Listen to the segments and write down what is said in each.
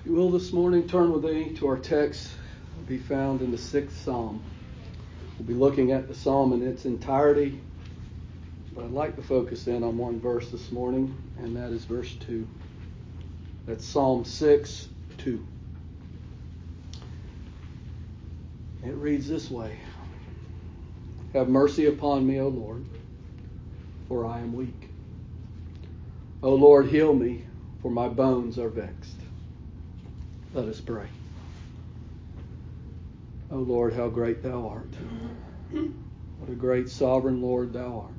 If you will, this morning, turn with me to our text, will be found in the sixth Psalm. We'll be looking at the Psalm in its entirety, but I'd like to focus in on one verse this morning, and that is verse 2. That's Psalm 6 2. It reads this way Have mercy upon me, O Lord, for I am weak. O Lord, heal me, for my bones are vexed. Let us pray. O Lord, how great thou art. What a great sovereign Lord thou art.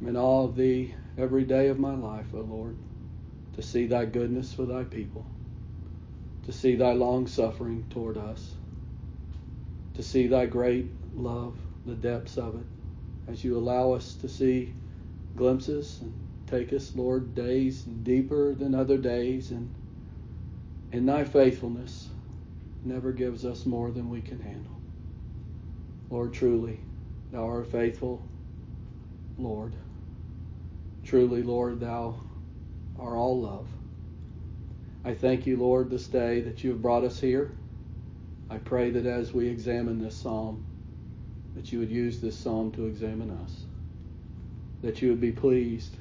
I'm in awe of thee every day of my life, O Lord, to see thy goodness for thy people, to see thy long suffering toward us, to see thy great love, the depths of it, as you allow us to see glimpses and take us, Lord, days deeper than other days and in thy faithfulness never gives us more than we can handle. Lord, truly, thou art faithful, Lord. Truly, Lord, thou art all love. I thank you, Lord, this day that you have brought us here. I pray that as we examine this psalm, that you would use this psalm to examine us, that you would be pleased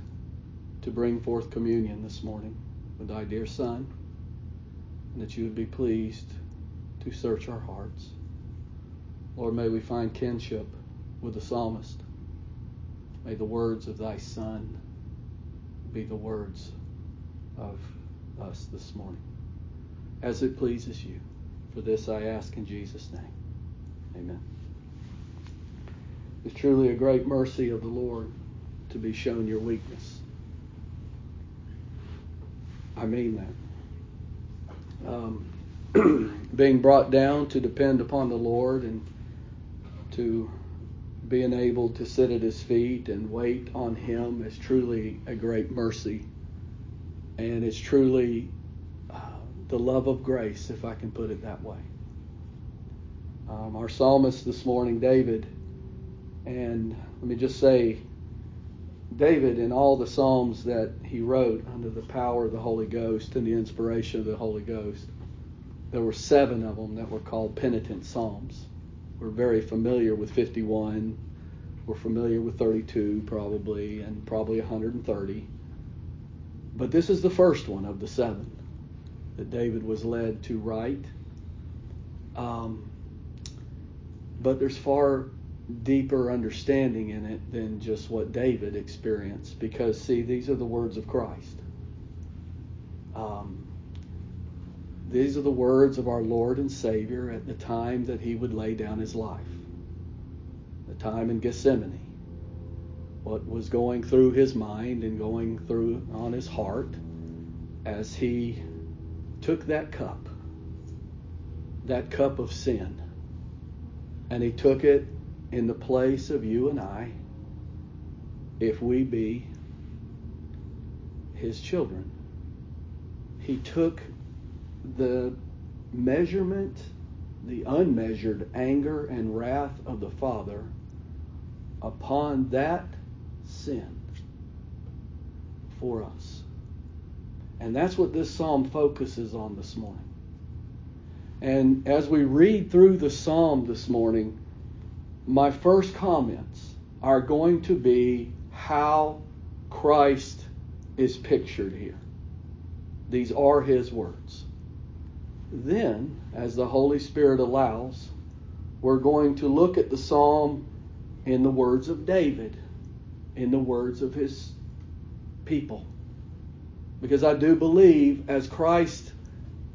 to bring forth communion this morning with thy dear Son that you would be pleased to search our hearts. Lord, may we find kinship with the psalmist. May the words of thy Son be the words of us this morning. As it pleases you. For this I ask in Jesus' name. Amen. It's truly a great mercy of the Lord to be shown your weakness. I mean that um, being brought down to depend upon the Lord and to being able to sit at his feet and wait on him is truly a great mercy. And it's truly uh, the love of grace, if I can put it that way. Um, our psalmist this morning, David, and let me just say, David, in all the Psalms that he wrote under the power of the Holy Ghost and the inspiration of the Holy Ghost, there were seven of them that were called penitent Psalms. We're very familiar with 51. We're familiar with 32, probably, and probably 130. But this is the first one of the seven that David was led to write. Um, but there's far deeper understanding in it than just what David experienced. Because, see, these are the words of Christ. Um, these are the words of our Lord and Savior at the time that he would lay down his life, the time in Gethsemane. What was going through his mind and going through on his heart as he took that cup, that cup of sin, and he took it in the place of you and I if we be his children. He took the measurement, the unmeasured anger and wrath of the Father upon that sin for us. And that's what this psalm focuses on this morning. And as we read through the psalm this morning, my first comments are going to be how Christ is pictured here. These are his words. Then, as the Holy Spirit allows, we're going to look at the psalm in the words of David, in the words of his people. Because I do believe as Christ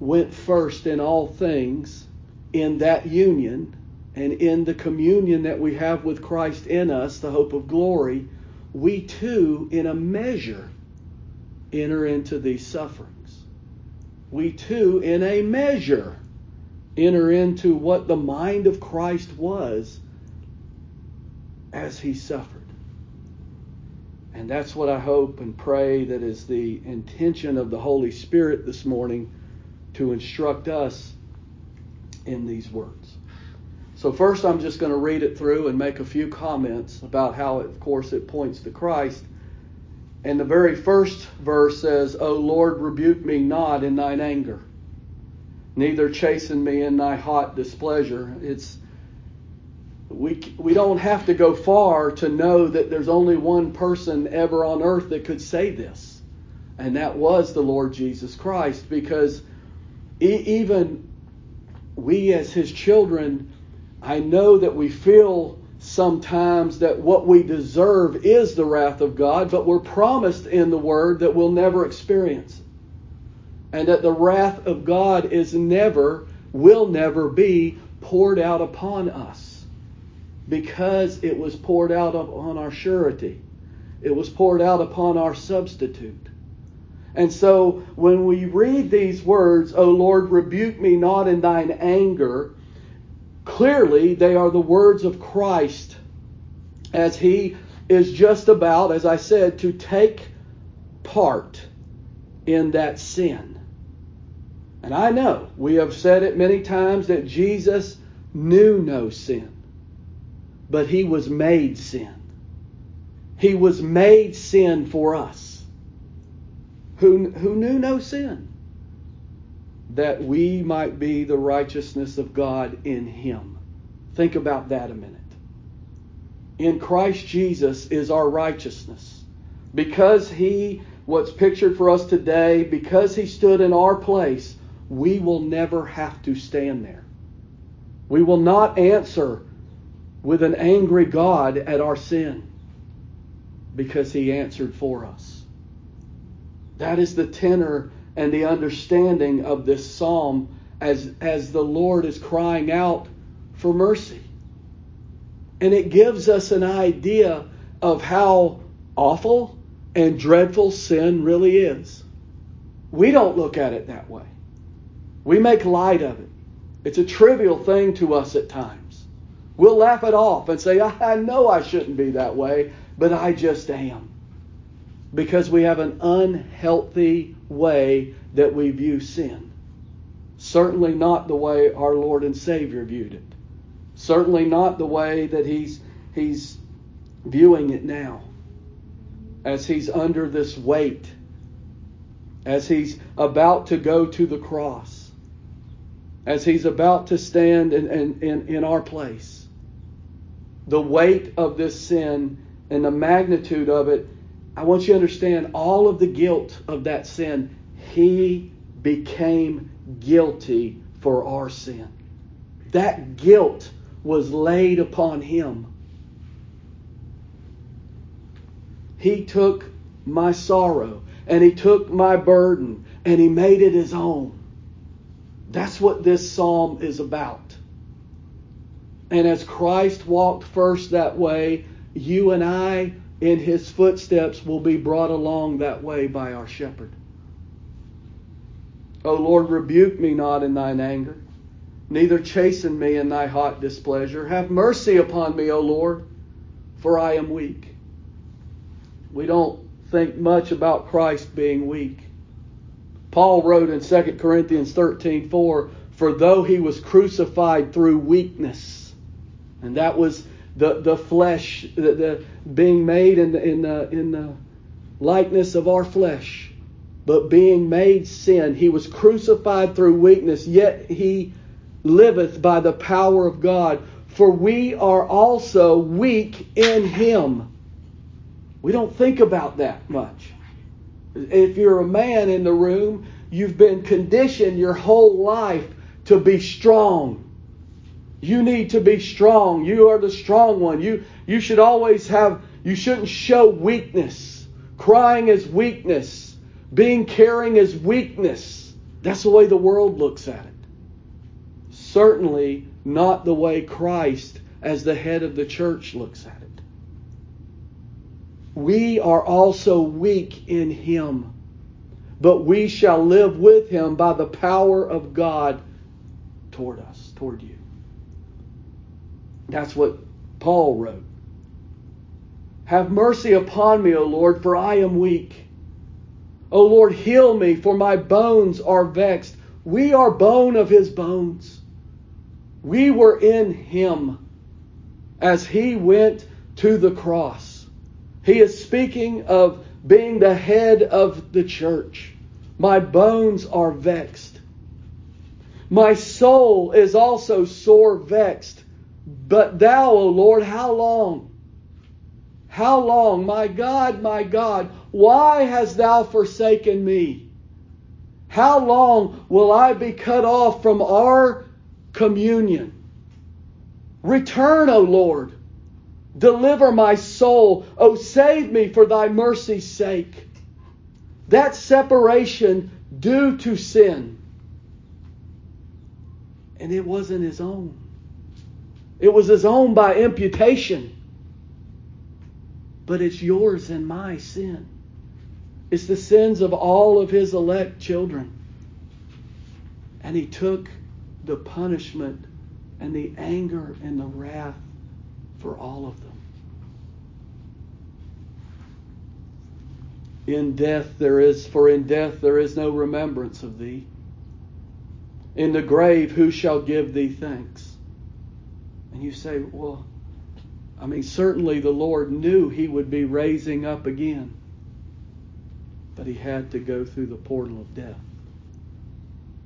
went first in all things, in that union, and in the communion that we have with Christ in us, the hope of glory, we too, in a measure, enter into these sufferings. We too, in a measure, enter into what the mind of Christ was as he suffered. And that's what I hope and pray that is the intention of the Holy Spirit this morning to instruct us in these words. So first I'm just going to read it through and make a few comments about how, of course, it points to Christ. And the very first verse says, O Lord, rebuke me not in thine anger, neither chasten me in thy hot displeasure. It's we, we don't have to go far to know that there's only one person ever on earth that could say this, and that was the Lord Jesus Christ. Because even we, as his children, I know that we feel sometimes that what we deserve is the wrath of God, but we're promised in the Word that we'll never experience it. And that the wrath of God is never, will never be poured out upon us because it was poured out upon our surety. It was poured out upon our substitute. And so when we read these words, O Lord, rebuke me not in thine anger, clearly they are the words of Christ as he is just about, as I said, to take part in that sin. And I know we have said it many times that Jesus knew no sin, but he was made sin. He was made sin for us who, who knew no sin, that we might be the righteousness of God in him. Think about that a minute in Christ Jesus is our righteousness. Because he, what's pictured for us today, because he stood in our place, we will never have to stand there. We will not answer with an angry God at our sin because he answered for us. That is the tenor and the understanding of this psalm as, as the Lord is crying out for mercy. And it gives us an idea of how awful and dreadful sin really is. We don't look at it that way. We make light of it. It's a trivial thing to us at times. We'll laugh it off and say, I know I shouldn't be that way, but I just am. Because we have an unhealthy way that we view sin. Certainly not the way our Lord and Savior viewed it. Certainly not the way that he's he's viewing it now. As he's under this weight, as he's about to go to the cross, as he's about to stand in, in, in, in our place. The weight of this sin and the magnitude of it, I want you to understand all of the guilt of that sin. He became guilty for our sin. That guilt was laid upon him. He took my sorrow and he took my burden and he made it his own. That's what this psalm is about. And as Christ walked first that way, you and I, in his footsteps, will be brought along that way by our shepherd. O Lord, rebuke me not in thine anger neither chasten me in thy hot displeasure. Have mercy upon me, O Lord, for I am weak. We don't think much about Christ being weak. Paul wrote in 2 Corinthians 13 4, For though he was crucified through weakness, and that was the, the flesh, the, the being made in the, in, the, in the likeness of our flesh, but being made sin, he was crucified through weakness, yet he liveth by the power of God. For we are also weak in him. We don't think about that much. If you're a man in the room, you've been conditioned your whole life to be strong. You need to be strong. You are the strong one. You, you should always have, you shouldn't show weakness. Crying is weakness. Being caring is weakness. That's the way the world looks at it certainly not the way Christ, as the head of the church, looks at it. We are also weak in Him, but we shall live with Him by the power of God toward us, toward you. That's what Paul wrote. Have mercy upon me, O Lord, for I am weak. O Lord, heal me, for my bones are vexed. We are bone of his bones. We were in him as he went to the cross. He is speaking of being the head of the church. My bones are vexed. My soul is also sore vexed. But thou, O Lord, how long? How long, my God, my God, why hast thou forsaken me? How long will I be cut off from our communion? Return, O Lord. Deliver my soul. O save me for thy mercy's sake. That separation due to sin. And it wasn't his own. It was his own by imputation but it's yours and my sin. It's the sins of all of his elect children. And he took the punishment and the anger and the wrath for all of them. In death there is, for in death there is no remembrance of thee. In the grave, who shall give thee thanks? And you say, well, I mean, certainly the Lord knew he would be raising up again, but he had to go through the portal of death.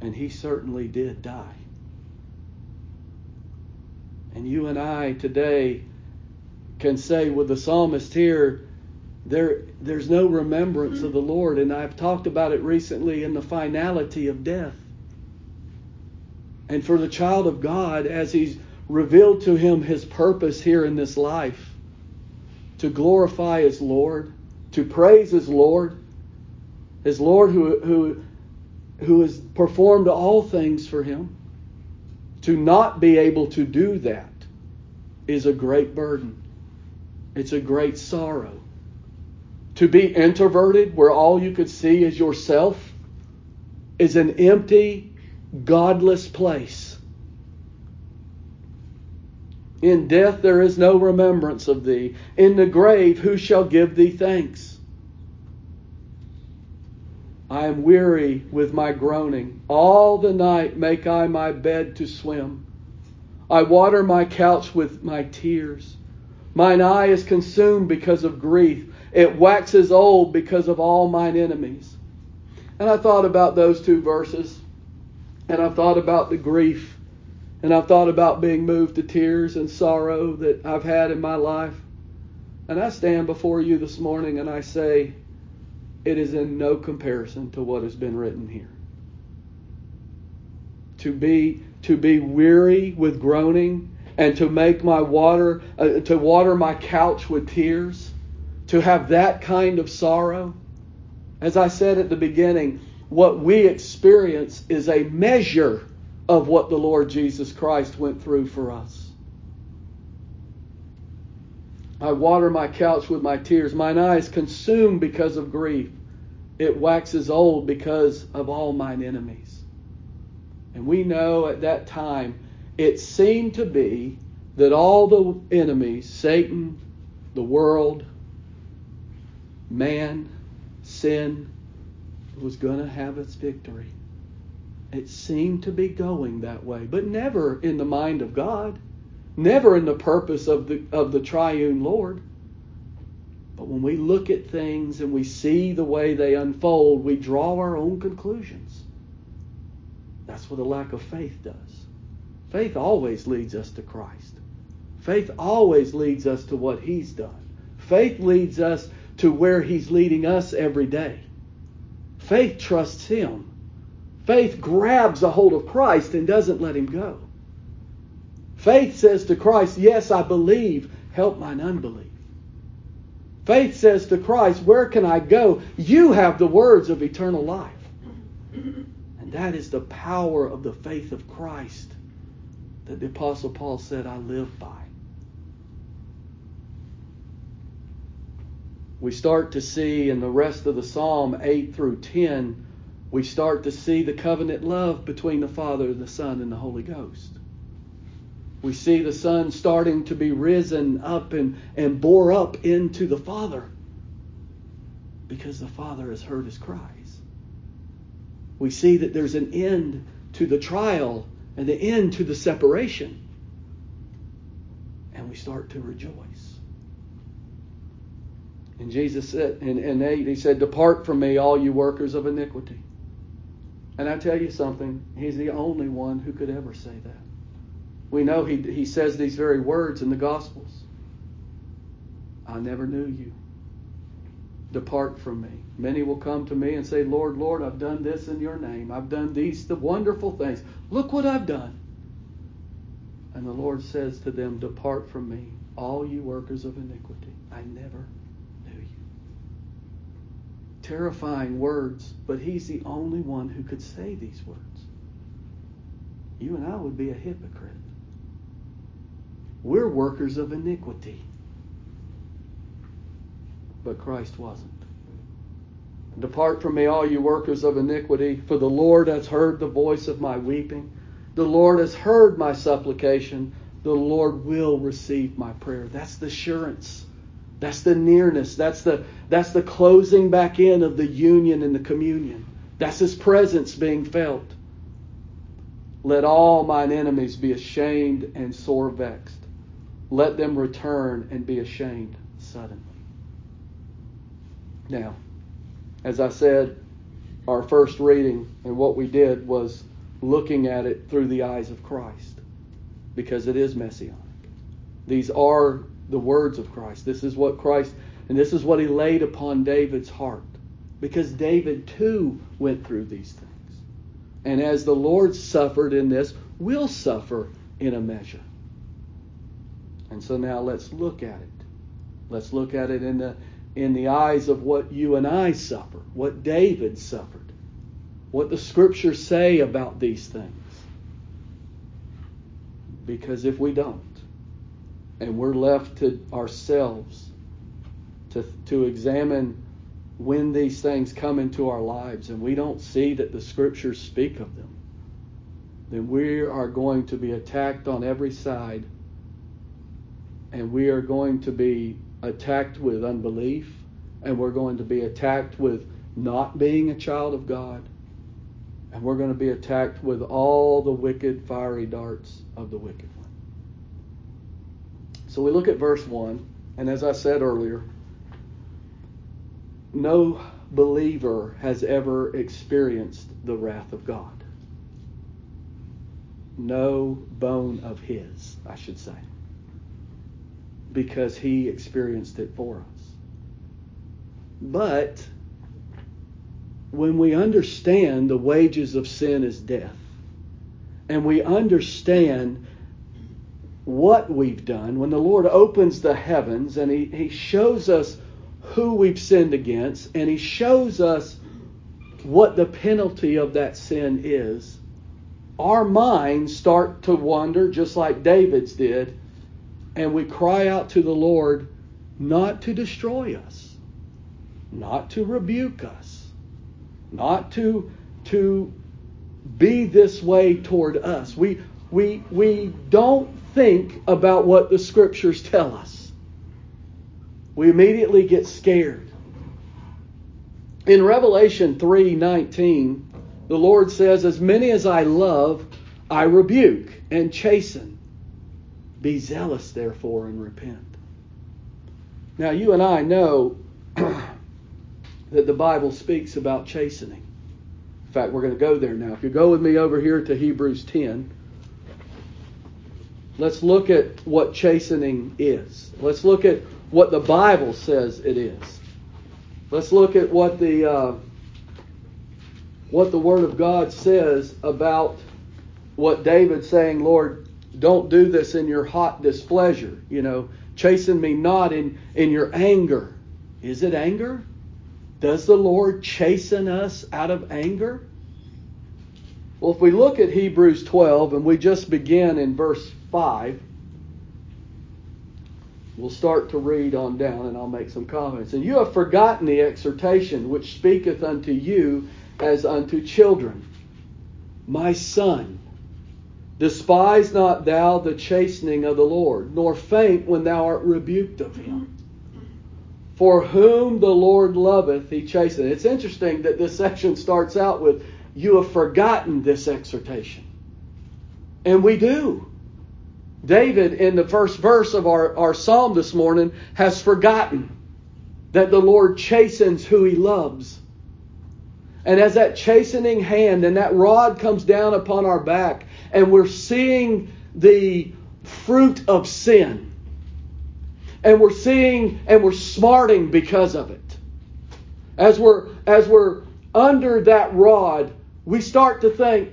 And he certainly did die. And you and I today can say with the psalmist here, there, there's no remembrance of the Lord. And I've talked about it recently in the finality of death. And for the child of God, as he's revealed to him his purpose here in this life to glorify his Lord, to praise his Lord, his Lord who, who, who has performed all things for him. To not be able to do that is a great burden. It's a great sorrow. To be introverted, where all you could see is yourself, is an empty, godless place. In death there is no remembrance of thee. In the grave who shall give thee thanks? I am weary with my groaning. All the night make I my bed to swim. I water my couch with my tears. Mine eye is consumed because of grief. It waxes old because of all mine enemies. And I thought about those two verses, and I thought about the grief and I've thought about being moved to tears and sorrow that I've had in my life. And I stand before you this morning and I say, it is in no comparison to what has been written here. To be to be weary with groaning and to make my water uh, to water my couch with tears, to have that kind of sorrow. As I said at the beginning, what we experience is a measure of what the Lord Jesus Christ went through for us. I water my couch with my tears. Mine eyes consume because of grief. It waxes old because of all mine enemies. And we know at that time it seemed to be that all the enemies, Satan, the world, man, sin, was going to have its victory. It seemed to be going that way, but never in the mind of God, never in the purpose of the, of the triune Lord. But when we look at things and we see the way they unfold, we draw our own conclusions. That's what a lack of faith does. Faith always leads us to Christ. Faith always leads us to what He's done. Faith leads us to where He's leading us every day. Faith trusts Him. Faith grabs a hold of Christ and doesn't let him go. Faith says to Christ, Yes, I believe, help mine unbelief. Faith says to Christ, Where can I go? You have the words of eternal life. And that is the power of the faith of Christ that the Apostle Paul said, I live by. We start to see in the rest of the Psalm 8 through 10 we start to see the covenant love between the Father, the Son, and the Holy Ghost. We see the Son starting to be risen up and, and bore up into the Father because the Father has heard his cries. We see that there's an end to the trial and the end to the separation. And we start to rejoice. And Jesus said, in, in 8, he said, Depart from me, all you workers of iniquity. And I tell you something, he's the only one who could ever say that. We know he, he says these very words in the Gospels I never knew you. Depart from me. Many will come to me and say, Lord, Lord, I've done this in your name. I've done these the wonderful things. Look what I've done. And the Lord says to them, Depart from me, all you workers of iniquity. I never. Terrifying words, but He's the only one who could say these words. You and I would be a hypocrite. We're workers of iniquity. But Christ wasn't. Depart from me, all you workers of iniquity, for the Lord has heard the voice of my weeping. The Lord has heard my supplication. The Lord will receive my prayer. That's the assurance. That's the nearness. That's the, that's the closing back in of the union and the communion. That's His presence being felt. Let all mine enemies be ashamed and sore vexed. Let them return and be ashamed suddenly. Now, as I said, our first reading and what we did was looking at it through the eyes of Christ because it is messianic. These are the words of Christ. This is what Christ, and this is what he laid upon David's heart because David too went through these things. And as the Lord suffered in this, we'll suffer in a measure. And so now let's look at it. Let's look at it in the in the eyes of what you and I suffer, what David suffered, what the scriptures say about these things. Because if we don't, and we're left to ourselves to, to examine when these things come into our lives. And we don't see that the scriptures speak of them, then we are going to be attacked on every side. And we are going to be attacked with unbelief, and we're going to be attacked with not being a child of God, and we're going to be attacked with all the wicked, fiery darts of the wicked. So we look at verse 1, and as I said earlier, no believer has ever experienced the wrath of God. No bone of his, I should say because he experienced it for us. But when we understand the wages of sin is death, and we understand what we've done, when the Lord opens the heavens and he, he shows us who we've sinned against, and He shows us what the penalty of that sin is, our minds start to wander, just like David's did, and we cry out to the Lord not to destroy us, not to rebuke us, not to to be this way toward us. We we we don't think about what the scriptures tell us. We immediately get scared. In Revelation 3:19, the Lord says, "As many as I love, I rebuke and chasten." Be zealous, therefore, and repent. Now, you and I know that the Bible speaks about chastening. In fact, we're going to go there now. If you go with me over here to Hebrews 10, let's look at what chastening is. Let's look at what the Bible says it is. Let's look at what the uh, what the Word of God says about what David's saying, Lord, don't do this in your hot displeasure. You know, chasten me not in, in your anger. Is it anger? Does the Lord chasten us out of anger? Well, if we look at Hebrews 12 and we just begin in verse 5, we'll start to read on down and I'll make some comments. And you have forgotten the exhortation which speaketh unto you as unto children. My son, Despise not thou the chastening of the Lord, nor faint when thou art rebuked of him. For whom the Lord loveth, he chasteneth. It's interesting that this section starts out with, You have forgotten this exhortation. And we do. David, in the first verse of our, our psalm this morning, has forgotten that the Lord chastens who he loves. And as that chastening hand and that rod comes down upon our back, and we're seeing the fruit of sin, and we're seeing and we're smarting because of it. As we're as we're under that rod, we start to think,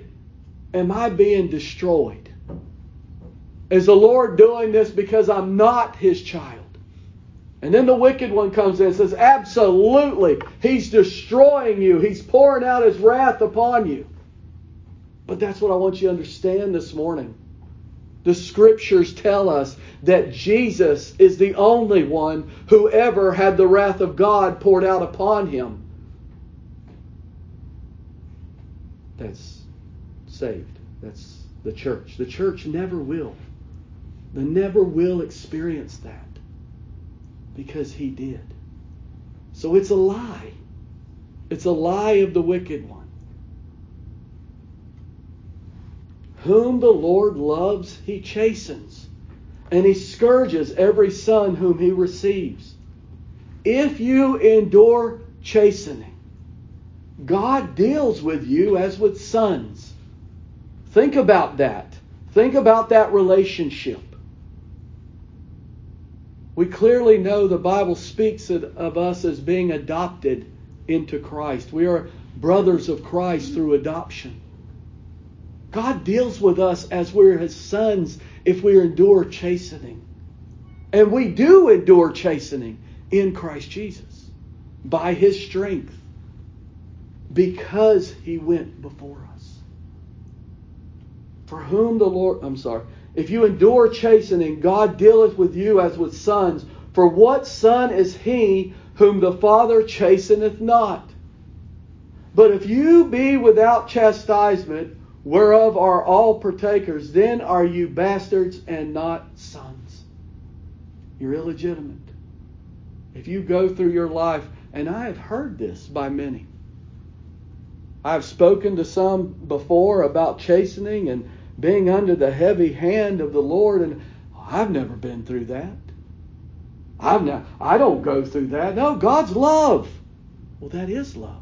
Am I being destroyed? Is the Lord doing this because I'm not his child? And then the wicked one comes in and says, Absolutely. He's destroying you. He's pouring out his wrath upon you. But that's what I want you to understand this morning. The scriptures tell us that Jesus is the only one who ever had the wrath of God poured out upon him. That's saved. That's the church. The church never will. The never will experience that because he did. So it's a lie. It's a lie of the wicked one. Whom the Lord loves, he chastens, and he scourges every son whom he receives. If you endure chastening, God deals with you as with sons. Think about that. Think about that relationship. We clearly know the Bible speaks of us as being adopted into Christ. We are brothers of Christ through adoption. God deals with us as we're his sons if we endure chastening. And we do endure chastening in Christ Jesus by his strength because he went before us. For whom the Lord, I'm sorry, if you endure chastening, God dealeth with you as with sons. For what son is he whom the Father chasteneth not? But if you be without chastisement, whereof are all partakers, then are you bastards and not sons. You're illegitimate. If you go through your life, and I have heard this by many. I've spoken to some before about chastening and being under the heavy hand of the Lord, and I've never been through that. I've not, I don't go through that. No, God's love. Well, that is love.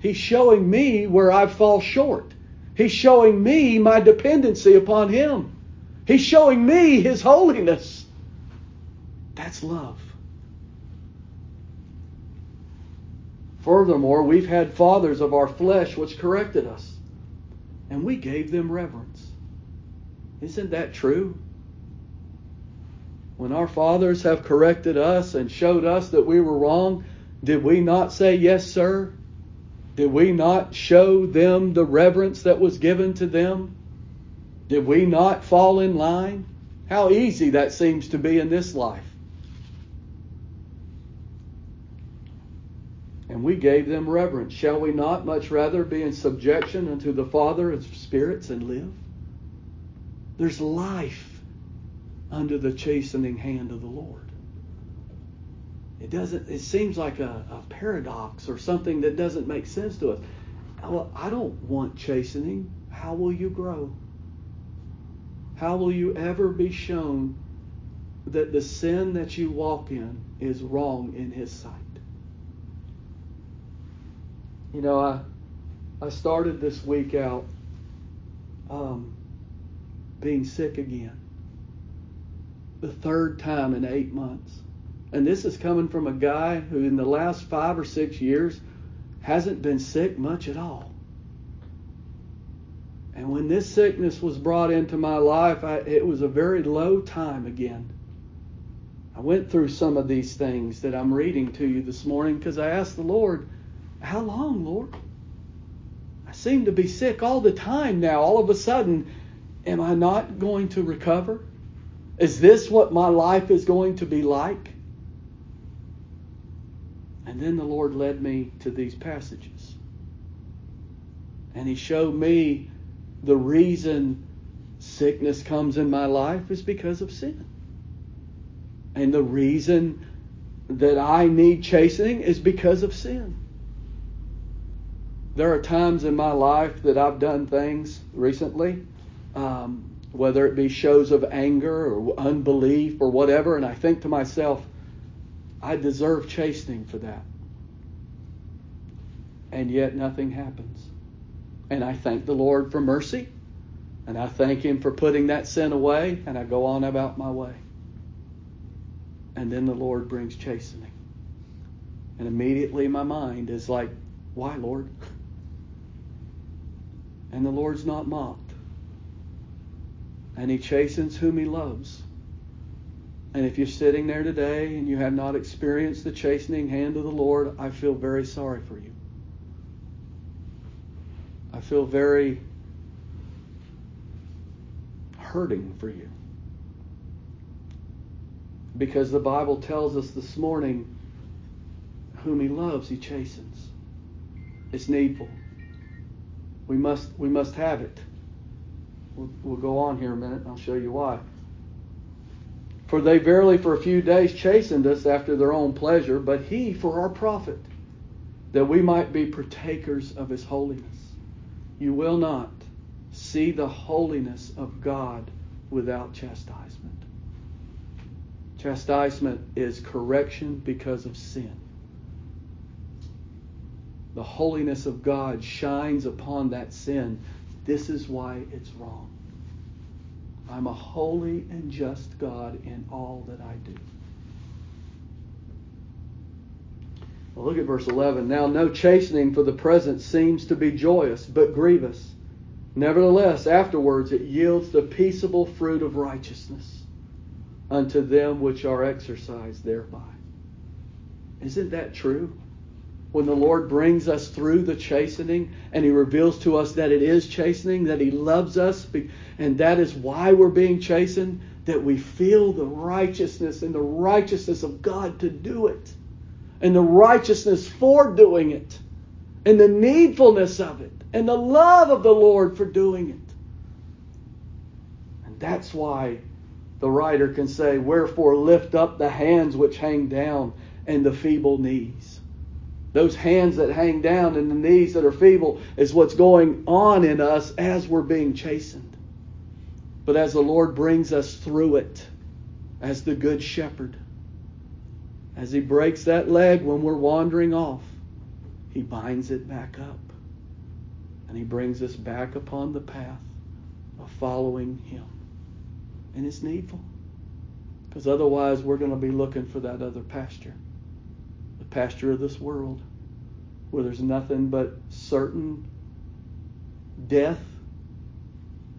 He's showing me where I fall short. He's showing me my dependency upon Him. He's showing me His holiness. That's love. Furthermore, we've had fathers of our flesh which corrected us and we gave them reverence. Isn't that true? When our fathers have corrected us and showed us that we were wrong, did we not say, Yes, sir? Did we not show them the reverence that was given to them? Did we not fall in line? How easy that seems to be in this life. And we gave them reverence. Shall we not much rather be in subjection unto the Father of spirits and live? There's life under the chastening hand of the Lord. It doesn't it seems like a, a paradox or something that doesn't make sense to us. Well, I don't want chastening. How will you grow? How will you ever be shown that the sin that you walk in is wrong in his sight? You know, I I started this week out um, being sick again. The third time in eight months. And this is coming from a guy who, in the last five or six years, hasn't been sick much at all. And when this sickness was brought into my life, I, it was a very low time again. I went through some of these things that I'm reading to you this morning because I asked the Lord, how long, Lord? I seem to be sick all the time now. All of a sudden, am I not going to recover? Is this what my life is going to be like? And then the Lord led me to these passages. And He showed me the reason sickness comes in my life is because of sin. And the reason that I need chastening is because of sin. There are times in my life that I've done things recently, um, whether it be shows of anger or unbelief or whatever, and I think to myself, I deserve chastening for that. And yet nothing happens. And I thank the Lord for mercy. And I thank Him for putting that sin away. And I go on about my way. And then the Lord brings chastening. And immediately my mind is like, why, Lord? And the Lord's not mocked. And He chastens whom He loves. And if you're sitting there today and you have not experienced the chastening hand of the Lord, I feel very sorry for you. I feel very hurting for you. Because the Bible tells us this morning whom he loves, he chastens. It's needful. We must, we must have it. We'll, we'll go on here a minute and I'll show you why. For they verily for a few days chastened us after their own pleasure, but he for our profit, that we might be partakers of his holiness. You will not see the holiness of God without chastisement. Chastisement is correction because of sin. The holiness of God shines upon that sin. This is why it's wrong. I'm a holy and just God in all that I do. Well, look at verse 11. Now, no chastening for the present seems to be joyous, but grievous. Nevertheless, afterwards it yields the peaceable fruit of righteousness unto them which are exercised thereby. Isn't that true? When the Lord brings us through the chastening and He reveals to us that it is chastening, that He loves us, and that is why we're being chastened, that we feel the righteousness and the righteousness of God to do it, and the righteousness for doing it, and the needfulness of it, and the love of the Lord for doing it. And that's why the writer can say, Wherefore lift up the hands which hang down and the feeble knees those hands that hang down and the knees that are feeble is what's going on in us as we're being chastened. But as the Lord brings us through it, as the Good Shepherd, as He breaks that leg when we're wandering off, He binds it back up. And He brings us back upon the path of following Him. And it's needful. Because otherwise, we're going to be looking for that other pasture pasture of this world where there's nothing but certain death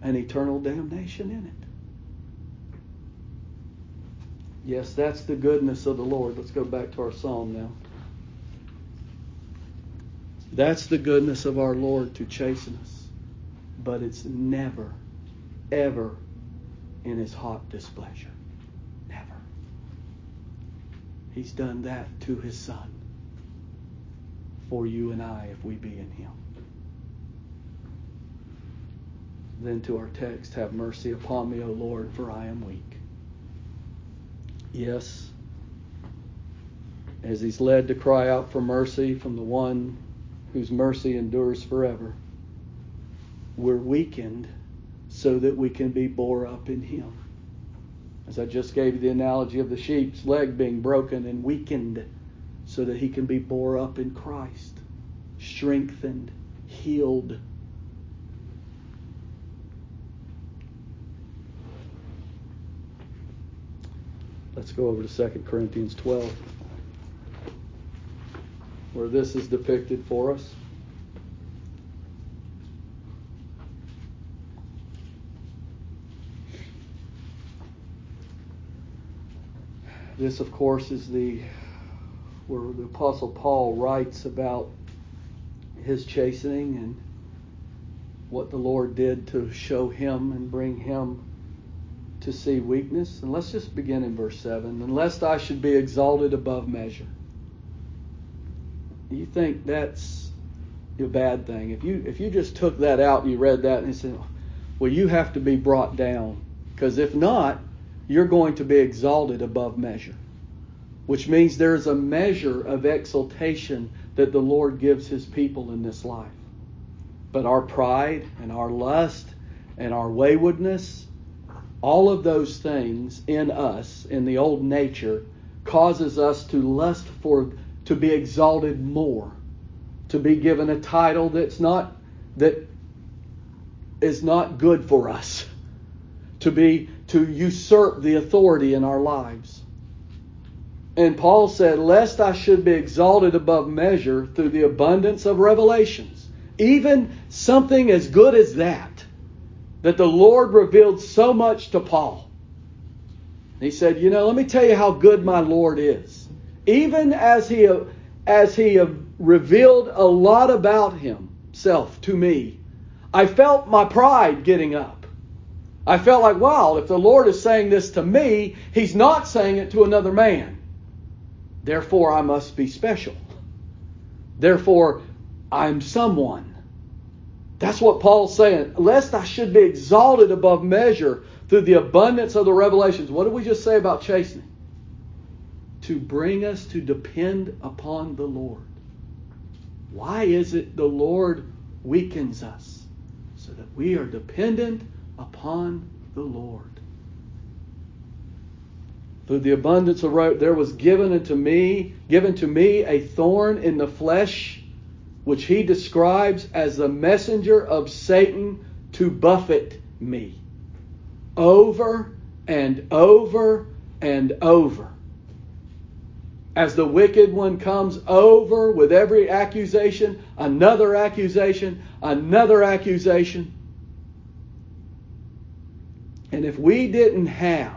and eternal damnation in it. Yes, that's the goodness of the Lord. Let's go back to our psalm now. That's the goodness of our Lord to chasten us. But it's never, ever in his hot displeasure. He's done that to his Son for you and I if we be in him. Then to our text, have mercy upon me, O Lord, for I am weak. Yes, as he's led to cry out for mercy from the one whose mercy endures forever, we're weakened so that we can be bore up in him. As I just gave you the analogy of the sheep's leg being broken and weakened so that he can be bore up in Christ, strengthened, healed. Let's go over to 2 Corinthians 12, where this is depicted for us. This, of course, is the where the Apostle Paul writes about his chastening and what the Lord did to show him and bring him to see weakness. And let's just begin in verse 7. Unless I should be exalted above measure. You think that's a bad thing. If you if you just took that out and you read that and you said, well, you have to be brought down. Because if not, you're going to be exalted above measure, which means there's a measure of exaltation that the Lord gives his people in this life. But our pride and our lust and our waywardness, all of those things in us, in the old nature, causes us to lust for to be exalted more, to be given a title that's not that is not good for us, to be to usurp the authority in our lives. And Paul said, Lest I should be exalted above measure through the abundance of revelations. Even something as good as that, that the Lord revealed so much to Paul. He said, You know, let me tell you how good my Lord is. Even as he, as he revealed a lot about himself to me, I felt my pride getting up. I felt like, wow, if the Lord is saying this to me, he's not saying it to another man. Therefore, I must be special. Therefore, I'm someone. That's what Paul's saying. Lest I should be exalted above measure through the abundance of the revelations. What did we just say about chastening? To bring us to depend upon the Lord. Why is it the Lord weakens us? So that we are dependent upon the Lord. Through the abundance of road there was given unto me given to me a thorn in the flesh which he describes as the messenger of Satan to buffet me. Over and over and over. As the wicked one comes over with every accusation another accusation another accusation and if we didn't have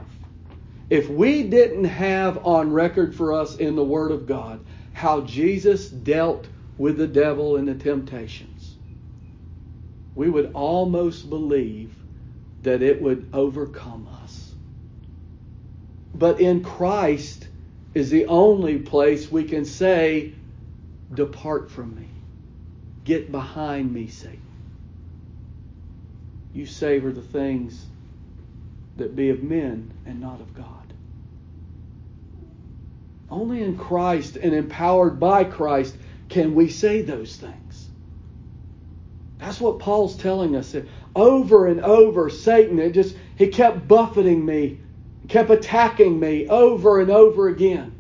if we didn't have on record for us in the Word of God how Jesus dealt with the devil and the temptations, we would almost believe that it would overcome us. But in Christ is the only place we can say, Depart from me. Get behind me, Satan. You savor the things that be of men and not of God. Only in Christ and empowered by Christ can we say those things. That's what Paul's telling us. Over and over, Satan, it just he kept buffeting me, kept attacking me over and over again.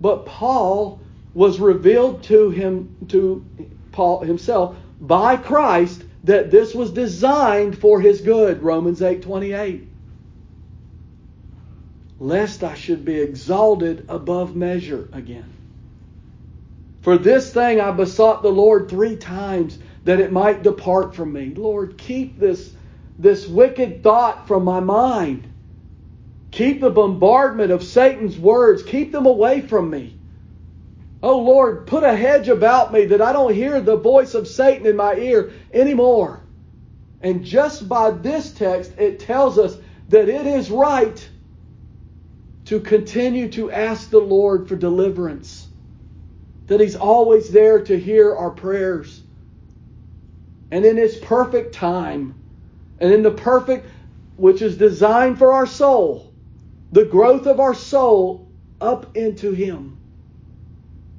But Paul was revealed to him to Paul himself by Christ that this was designed for his good. Romans 8:28 lest I should be exalted above measure again. For this thing I besought the Lord three times that it might depart from me. Lord, keep this, this wicked thought from my mind. Keep the bombardment of Satan's words, keep them away from me. Oh Lord, put a hedge about me that I don't hear the voice of Satan in my ear anymore. And just by this text, it tells us that it is right to continue to ask the Lord for deliverance, that He's always there to hear our prayers. And in His perfect time, and in the perfect, which is designed for our soul, the growth of our soul up into Him,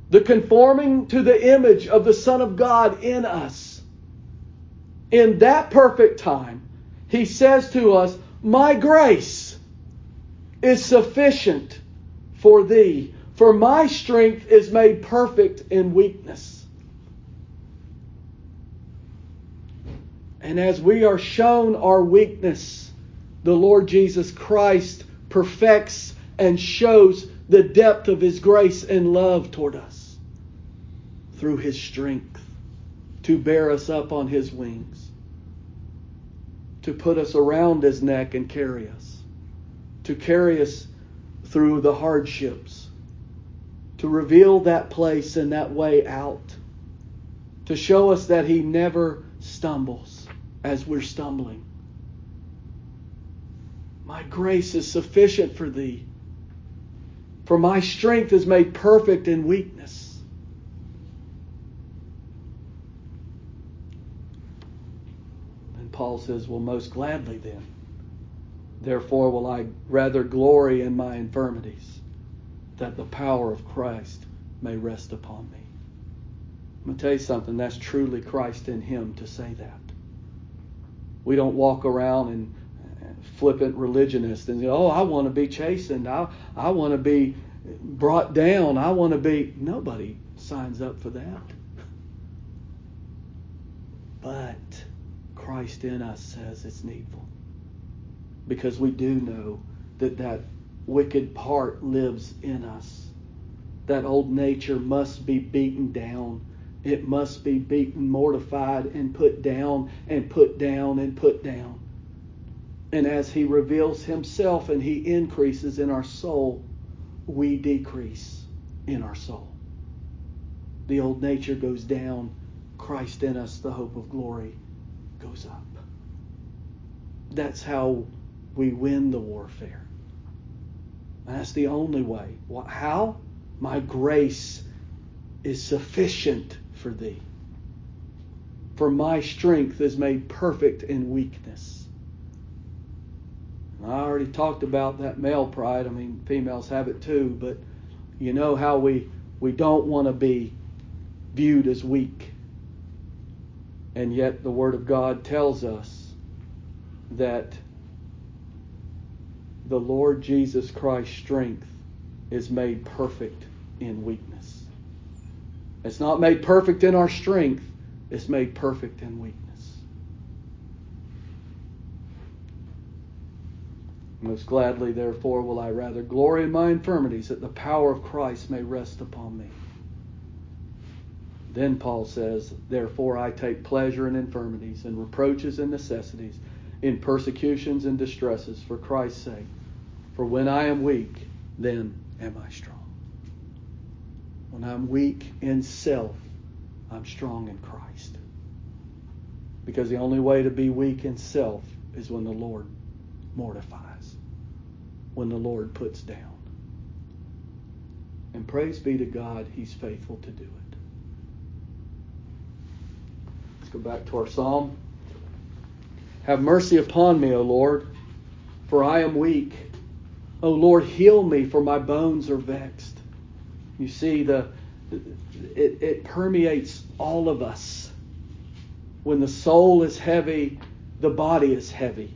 the conforming to the image of the Son of God in us. In that perfect time, He says to us, My grace is sufficient for thee, for my strength is made perfect in weakness. And as we are shown our weakness, the Lord Jesus Christ perfects and shows the depth of his grace and love toward us through his strength to bear us up on his wings, to put us around his neck and carry us to carry us through the hardships, to reveal that place and that way out, to show us that He never stumbles as we're stumbling. My grace is sufficient for thee, for my strength is made perfect in weakness. And Paul says, Well, most gladly then Therefore will I rather glory in my infirmities, that the power of Christ may rest upon me. I'm going to tell you something, that's truly Christ in Him to say that. We don't walk around and flippant religionists and say, oh, I want to be chastened. I, I want to be brought down. I want to be. Nobody signs up for that. But Christ in us says it's needful. Because we do know that that wicked part lives in us. That old nature must be beaten down. It must be beaten, mortified, and put down, and put down, and put down. And as He reveals Himself and He increases in our soul, we decrease in our soul. The old nature goes down. Christ in us, the hope of glory, goes up. That's how we win the warfare. And that's the only way. How? My grace is sufficient for thee. For my strength is made perfect in weakness. And I already talked about that male pride. I mean, females have it too, but you know how we we don't want to be viewed as weak. And yet the word of God tells us that the Lord Jesus Christ's strength is made perfect in weakness. It's not made perfect in our strength, it's made perfect in weakness. Most gladly, therefore, will I rather glory in my infirmities, that the power of Christ may rest upon me. Then Paul says, Therefore I take pleasure in infirmities, and reproaches and necessities, in persecutions and distresses, for Christ's sake. For when I am weak, then am I strong. When I'm weak in self, I'm strong in Christ. Because the only way to be weak in self is when the Lord mortifies when the Lord puts down. And praise be to God, He's faithful to do it. Let's go back to our psalm. Have mercy upon me, O Lord, for I am weak. O Lord, heal me, for my bones are vexed. You see, the it, it permeates all of us. When the soul is heavy, the body is heavy.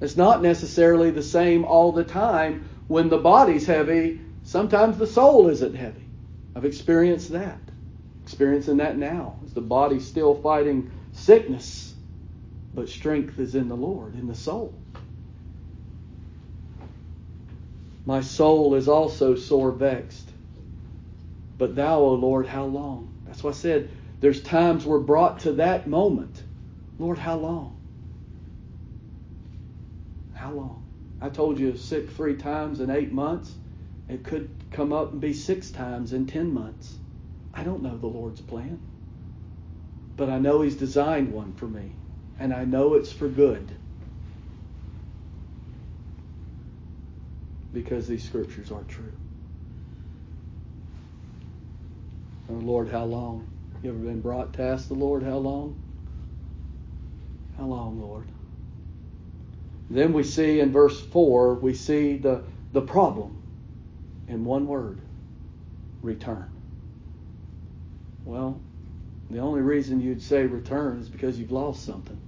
It's not necessarily the same all the time. When the body's heavy, sometimes the soul isn't heavy. I've experienced that. Experiencing that now. As the body's still fighting sickness, but strength is in the Lord, in the soul. My soul is also sore vexed. But thou, O Lord, how long? That's why I said there's times we're brought to that moment. Lord, how long? How long? I told you sick three times in eight months. It could come up and be six times in ten months. I don't know the Lord's plan. But I know He's designed one for me. And I know it's for good. Because these scriptures are true. Oh Lord, how long? You ever been brought to ask the Lord how long? How long, Lord? Then we see in verse 4, we see the, the problem in one word return. Well, the only reason you'd say return is because you've lost something.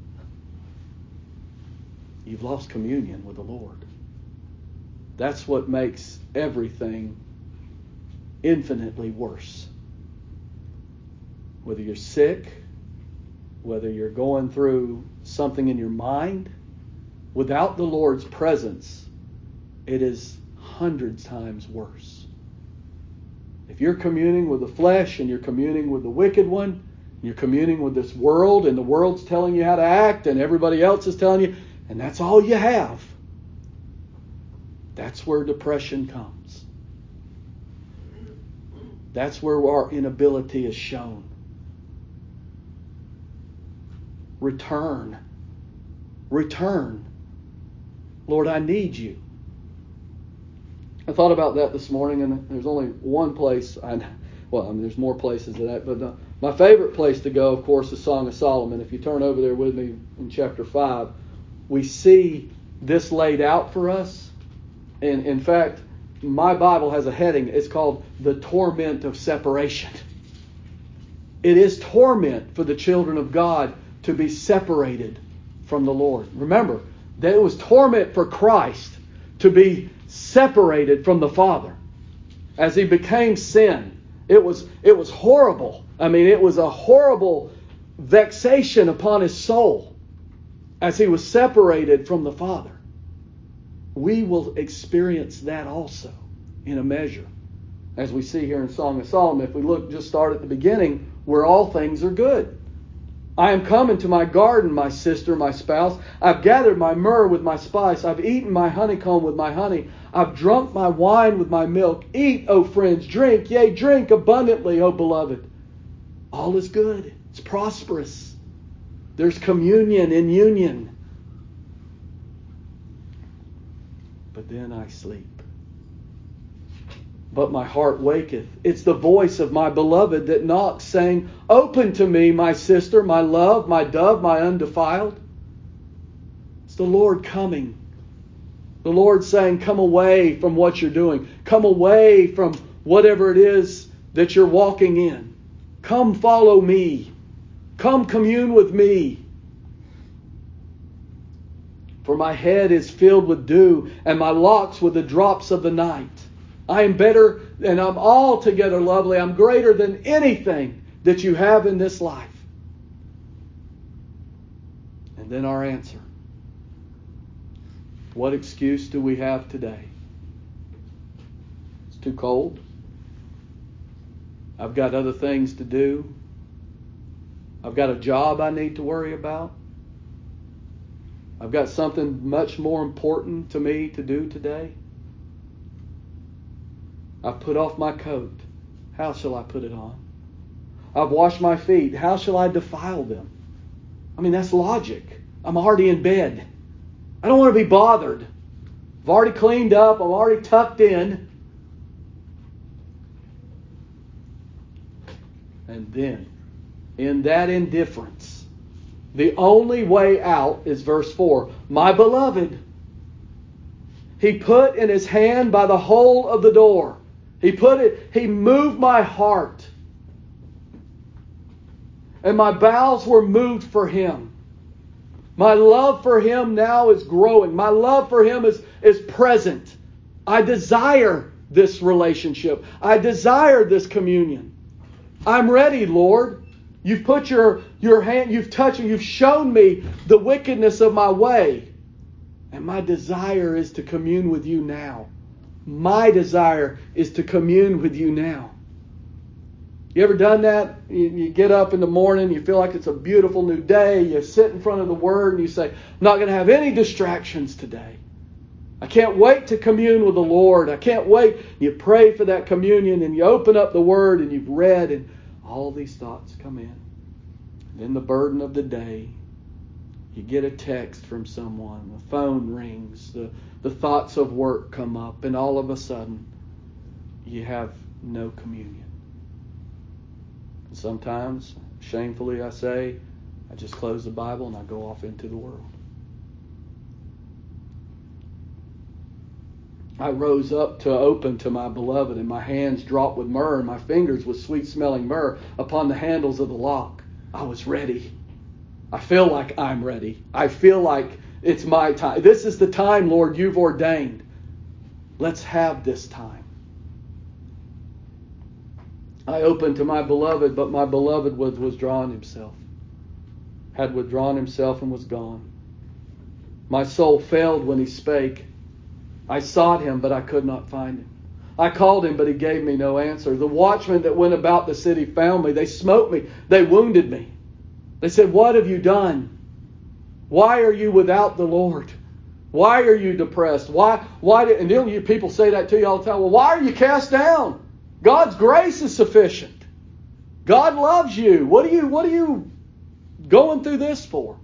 You've lost communion with the Lord. That's what makes everything infinitely worse. Whether you're sick, whether you're going through something in your mind, Without the Lord's presence, it is hundreds times worse. If you're communing with the flesh and you're communing with the wicked one, you're communing with this world and the world's telling you how to act and everybody else is telling you, and that's all you have, that's where depression comes. That's where our inability is shown. Return. Return. Lord, I need you. I thought about that this morning, and there's only one place. I, well, I mean, there's more places than that, but the, my favorite place to go, of course, is Song of Solomon. If you turn over there with me in chapter five, we see this laid out for us. And in fact, my Bible has a heading. It's called "The Torment of Separation." It is torment for the children of God to be separated from the Lord. Remember, that it was torment for Christ to be separated from the Father. As he became sin, it was, it was horrible. I mean, it was a horrible vexation upon his soul as he was separated from the Father. We will experience that also in a measure. As we see here in Song of Solomon, if we look, just start at the beginning, where all things are good. I am come into my garden, my sister, my spouse. I've gathered my myrrh with my spice. I've eaten my honeycomb with my honey. I've drunk my wine with my milk. Eat, O friends, drink, yea, drink abundantly, O beloved. All is good. It's prosperous. There's communion in union. But then I sleep but my heart waketh. It's the voice of my beloved that knocks, saying, Open to me, my sister, my love, my dove, my undefiled. It's the Lord coming. The Lord saying, Come away from what you're doing. Come away from whatever it is that you're walking in. Come follow me. Come commune with me. For my head is filled with dew, and my locks with the drops of the night. I am better and I'm altogether lovely. I'm greater than anything that you have in this life. And then our answer. What excuse do we have today? It's too cold. I've got other things to do. I've got a job I need to worry about. I've got something much more important to me to do today. I've put off my coat. How shall I put it on? I've washed my feet. How shall I defile them? I mean, that's logic. I'm already in bed. I don't want to be bothered. I've already cleaned up. I'm already tucked in. And then, in that indifference, the only way out is verse 4 My beloved, he put in his hand by the hole of the door he put it, He moved my heart. And my bowels were moved for Him. My love for Him now is growing. My love for Him is, is present. I desire this relationship. I desire this communion. I'm ready, Lord. You've put your, your hand, you've touched me, you've shown me the wickedness of my way. And my desire is to commune with you now. My desire is to commune with you now. You ever done that? You, you, get up in the morning, you feel like it's a beautiful new day, you sit in front of the Word and you say, I'm not going to have any distractions today. I can't wait to commune with the Lord. I can't wait. You pray for that communion and you open up the Word and you've read, and all these thoughts come in. And Then the burden of the day. You get a text from someone, the phone rings, the the thoughts of work come up, and all of a sudden, you have no communion. And sometimes, shamefully, I say, I just close the Bible and I go off into the world. I rose up to open to my beloved, and my hands dropped with myrrh, and my fingers with sweet smelling myrrh upon the handles of the lock. I was ready. I feel like I'm ready. I feel like it's my time. This is the time, Lord, you've ordained. Let's have this time. I opened to my beloved, but my beloved was withdrawn himself, had withdrawn himself and was gone. My soul failed when he spake. I sought him, but I could not find him. I called him, but he gave me no answer. The watchmen that went about the city found me. They smote me. They wounded me. They said, What have you done? Why are you without the Lord? Why are you depressed? Why? Why? And you people say that to you all the time. Well, why are you cast down? God's grace is sufficient. God loves you. What are you? What are you going through this for?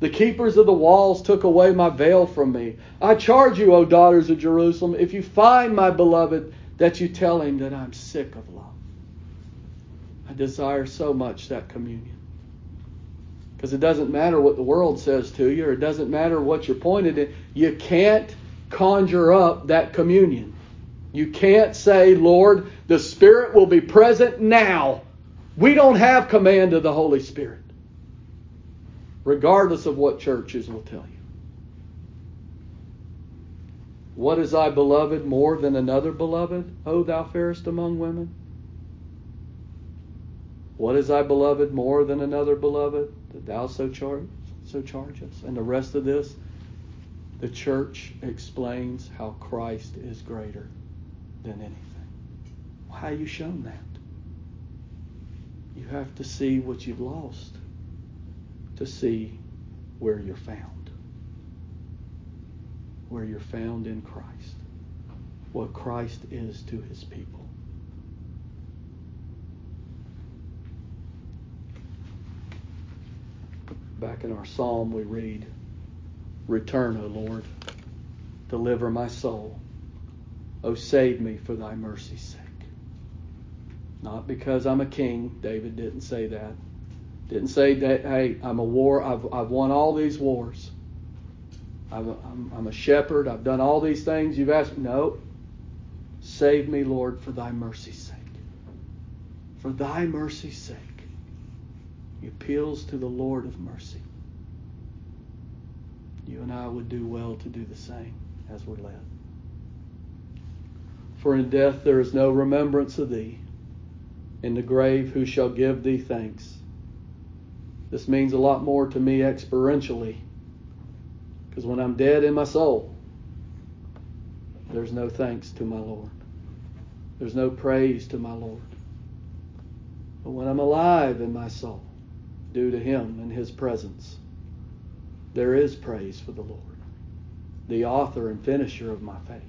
The keepers of the walls took away my veil from me. I charge you, O daughters of Jerusalem, if you find my beloved, that you tell him that I'm sick of love. I desire so much that communion. Because it doesn't matter what the world says to you, or it doesn't matter what you're pointed at. You can't conjure up that communion. You can't say, Lord, the Spirit will be present now. We don't have command of the Holy Spirit, regardless of what churches will tell you. What is thy beloved more than another beloved, O thou fairest among women? What is thy beloved more than another beloved that thou so charge so charge us? And the rest of this, the church explains how Christ is greater than anything. How you shown that? You have to see what you've lost to see where you're found where you're found in Christ, what Christ is to his people. Back in our psalm, we read, Return, O Lord, deliver my soul. O save me for thy mercy's sake. Not because I'm a king. David didn't say that. Didn't say that, hey, I'm a war. I've, I've won all these wars. I'm a, I'm, a shepherd. I've done all these things you've asked. No. Save me, Lord, for thy mercy's sake. For thy mercy's sake. Appeals to the Lord of mercy. You and I would do well to do the same as we're led. For in death there is no remembrance of thee. In the grave, who shall give thee thanks? This means a lot more to me experientially because when I'm dead in my soul, there's no thanks to my Lord. There's no praise to my Lord. But when I'm alive in my soul, due to Him and His presence, there is praise for the Lord, the author and finisher of my faith.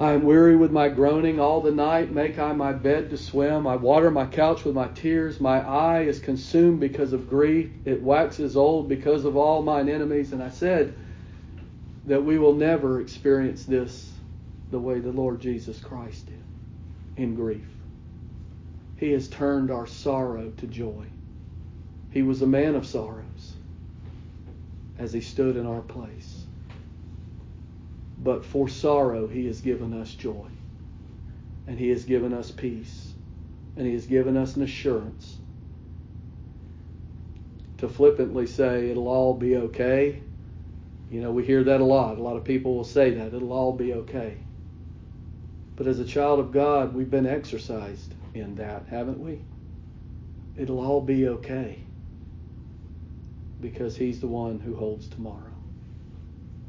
I am weary with my groaning all the night. Make I my bed to swim. I water my couch with my tears. My eye is consumed because of grief. It waxes old because of all mine enemies. And I said that we will never experience this the way the Lord Jesus Christ did in grief. He has turned our sorrow to joy. He was a man of sorrows as he stood in our place but for sorrow he has given us joy. And he has given us peace. And he has given us an assurance. To flippantly say it'll all be okay, you know, we hear that a lot. A lot of people will say that it'll all be okay. But as a child of God, we've been exercised in that, haven't we? It'll all be okay because He's the one who holds tomorrow.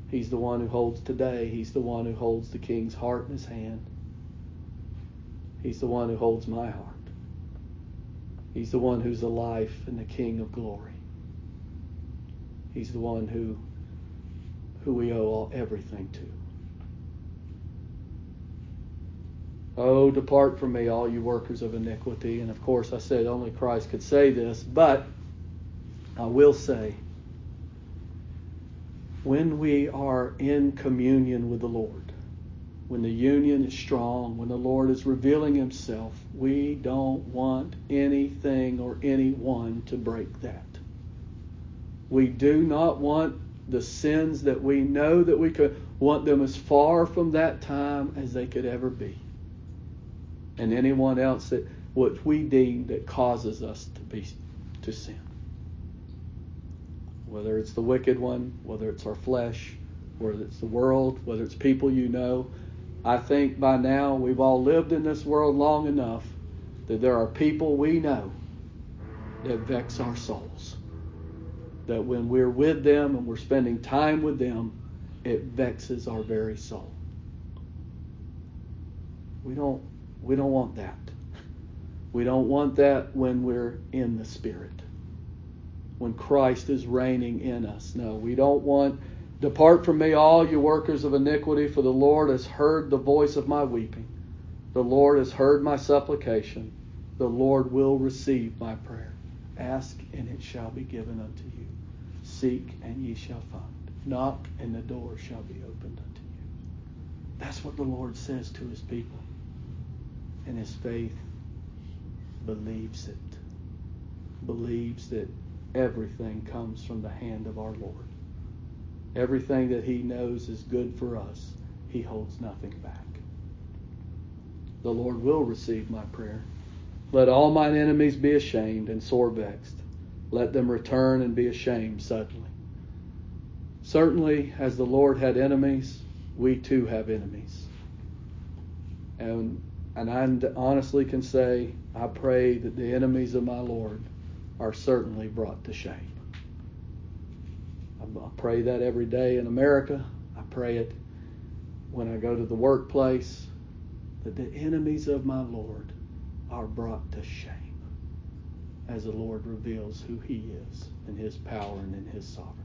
He's the one who holds today. He's the one who holds the king's heart in his hand. He's the one who holds my heart. He's the one who's the life and the king of glory. He's the one who who we owe all, everything to. Oh, depart from me, all you workers of iniquity. And of course, I said only Christ could say this, but I will say when we are in communion with the Lord, when the union is strong, when the Lord is revealing Himself, we don't want anything or anyone to break that. We do not want the sins that we know that we could want them as far from that time as they could ever be. And anyone else that what we deem that causes us to be to sin whether it's the wicked one, whether it's our flesh, whether it's the world, whether it's people you know. I think by now we've all lived in this world long enough that there are people we know that vex our souls. That when we're with them and we're spending time with them, it vexes our very soul. We don't we don't want that. We don't want that when we're in the spirit when Christ is reigning in us. No, we don't want, depart from me, all you workers of iniquity, for the Lord has heard the voice of my weeping. The Lord has heard my supplication. The Lord will receive my prayer. Ask, and it shall be given unto you. Seek, and ye shall find. Knock, and the door shall be opened unto you. That's what the Lord says to his people. And his faith believes it. Believes that everything comes from the hand of our Lord. Everything that He knows is good for us, He holds nothing back. The Lord will receive my prayer. Let all mine enemies be ashamed and sore vexed. Let them return and be ashamed suddenly. Certainly, as the Lord had enemies, we too have enemies. And and I honestly can say, I pray that the enemies of my Lord are certainly brought to shame. I pray that every day in America. I pray it when I go to the workplace that the enemies of my Lord are brought to shame as the Lord reveals who He is in His power and in His sovereignty.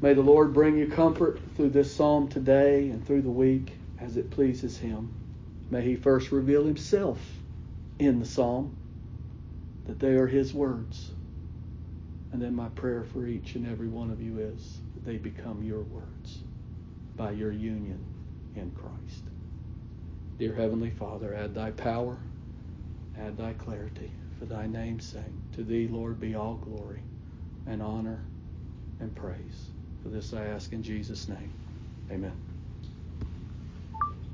May the Lord bring you comfort through this psalm today and through the week as it pleases Him. May He first reveal Himself in the psalm, that they are His words. And then my prayer for each and every one of you is that they become your words by your union in Christ. Dear Heavenly Father, add thy power, add thy clarity for thy name's sake. To thee, Lord, be all glory and honor and praise. For this I ask in Jesus' name. Amen.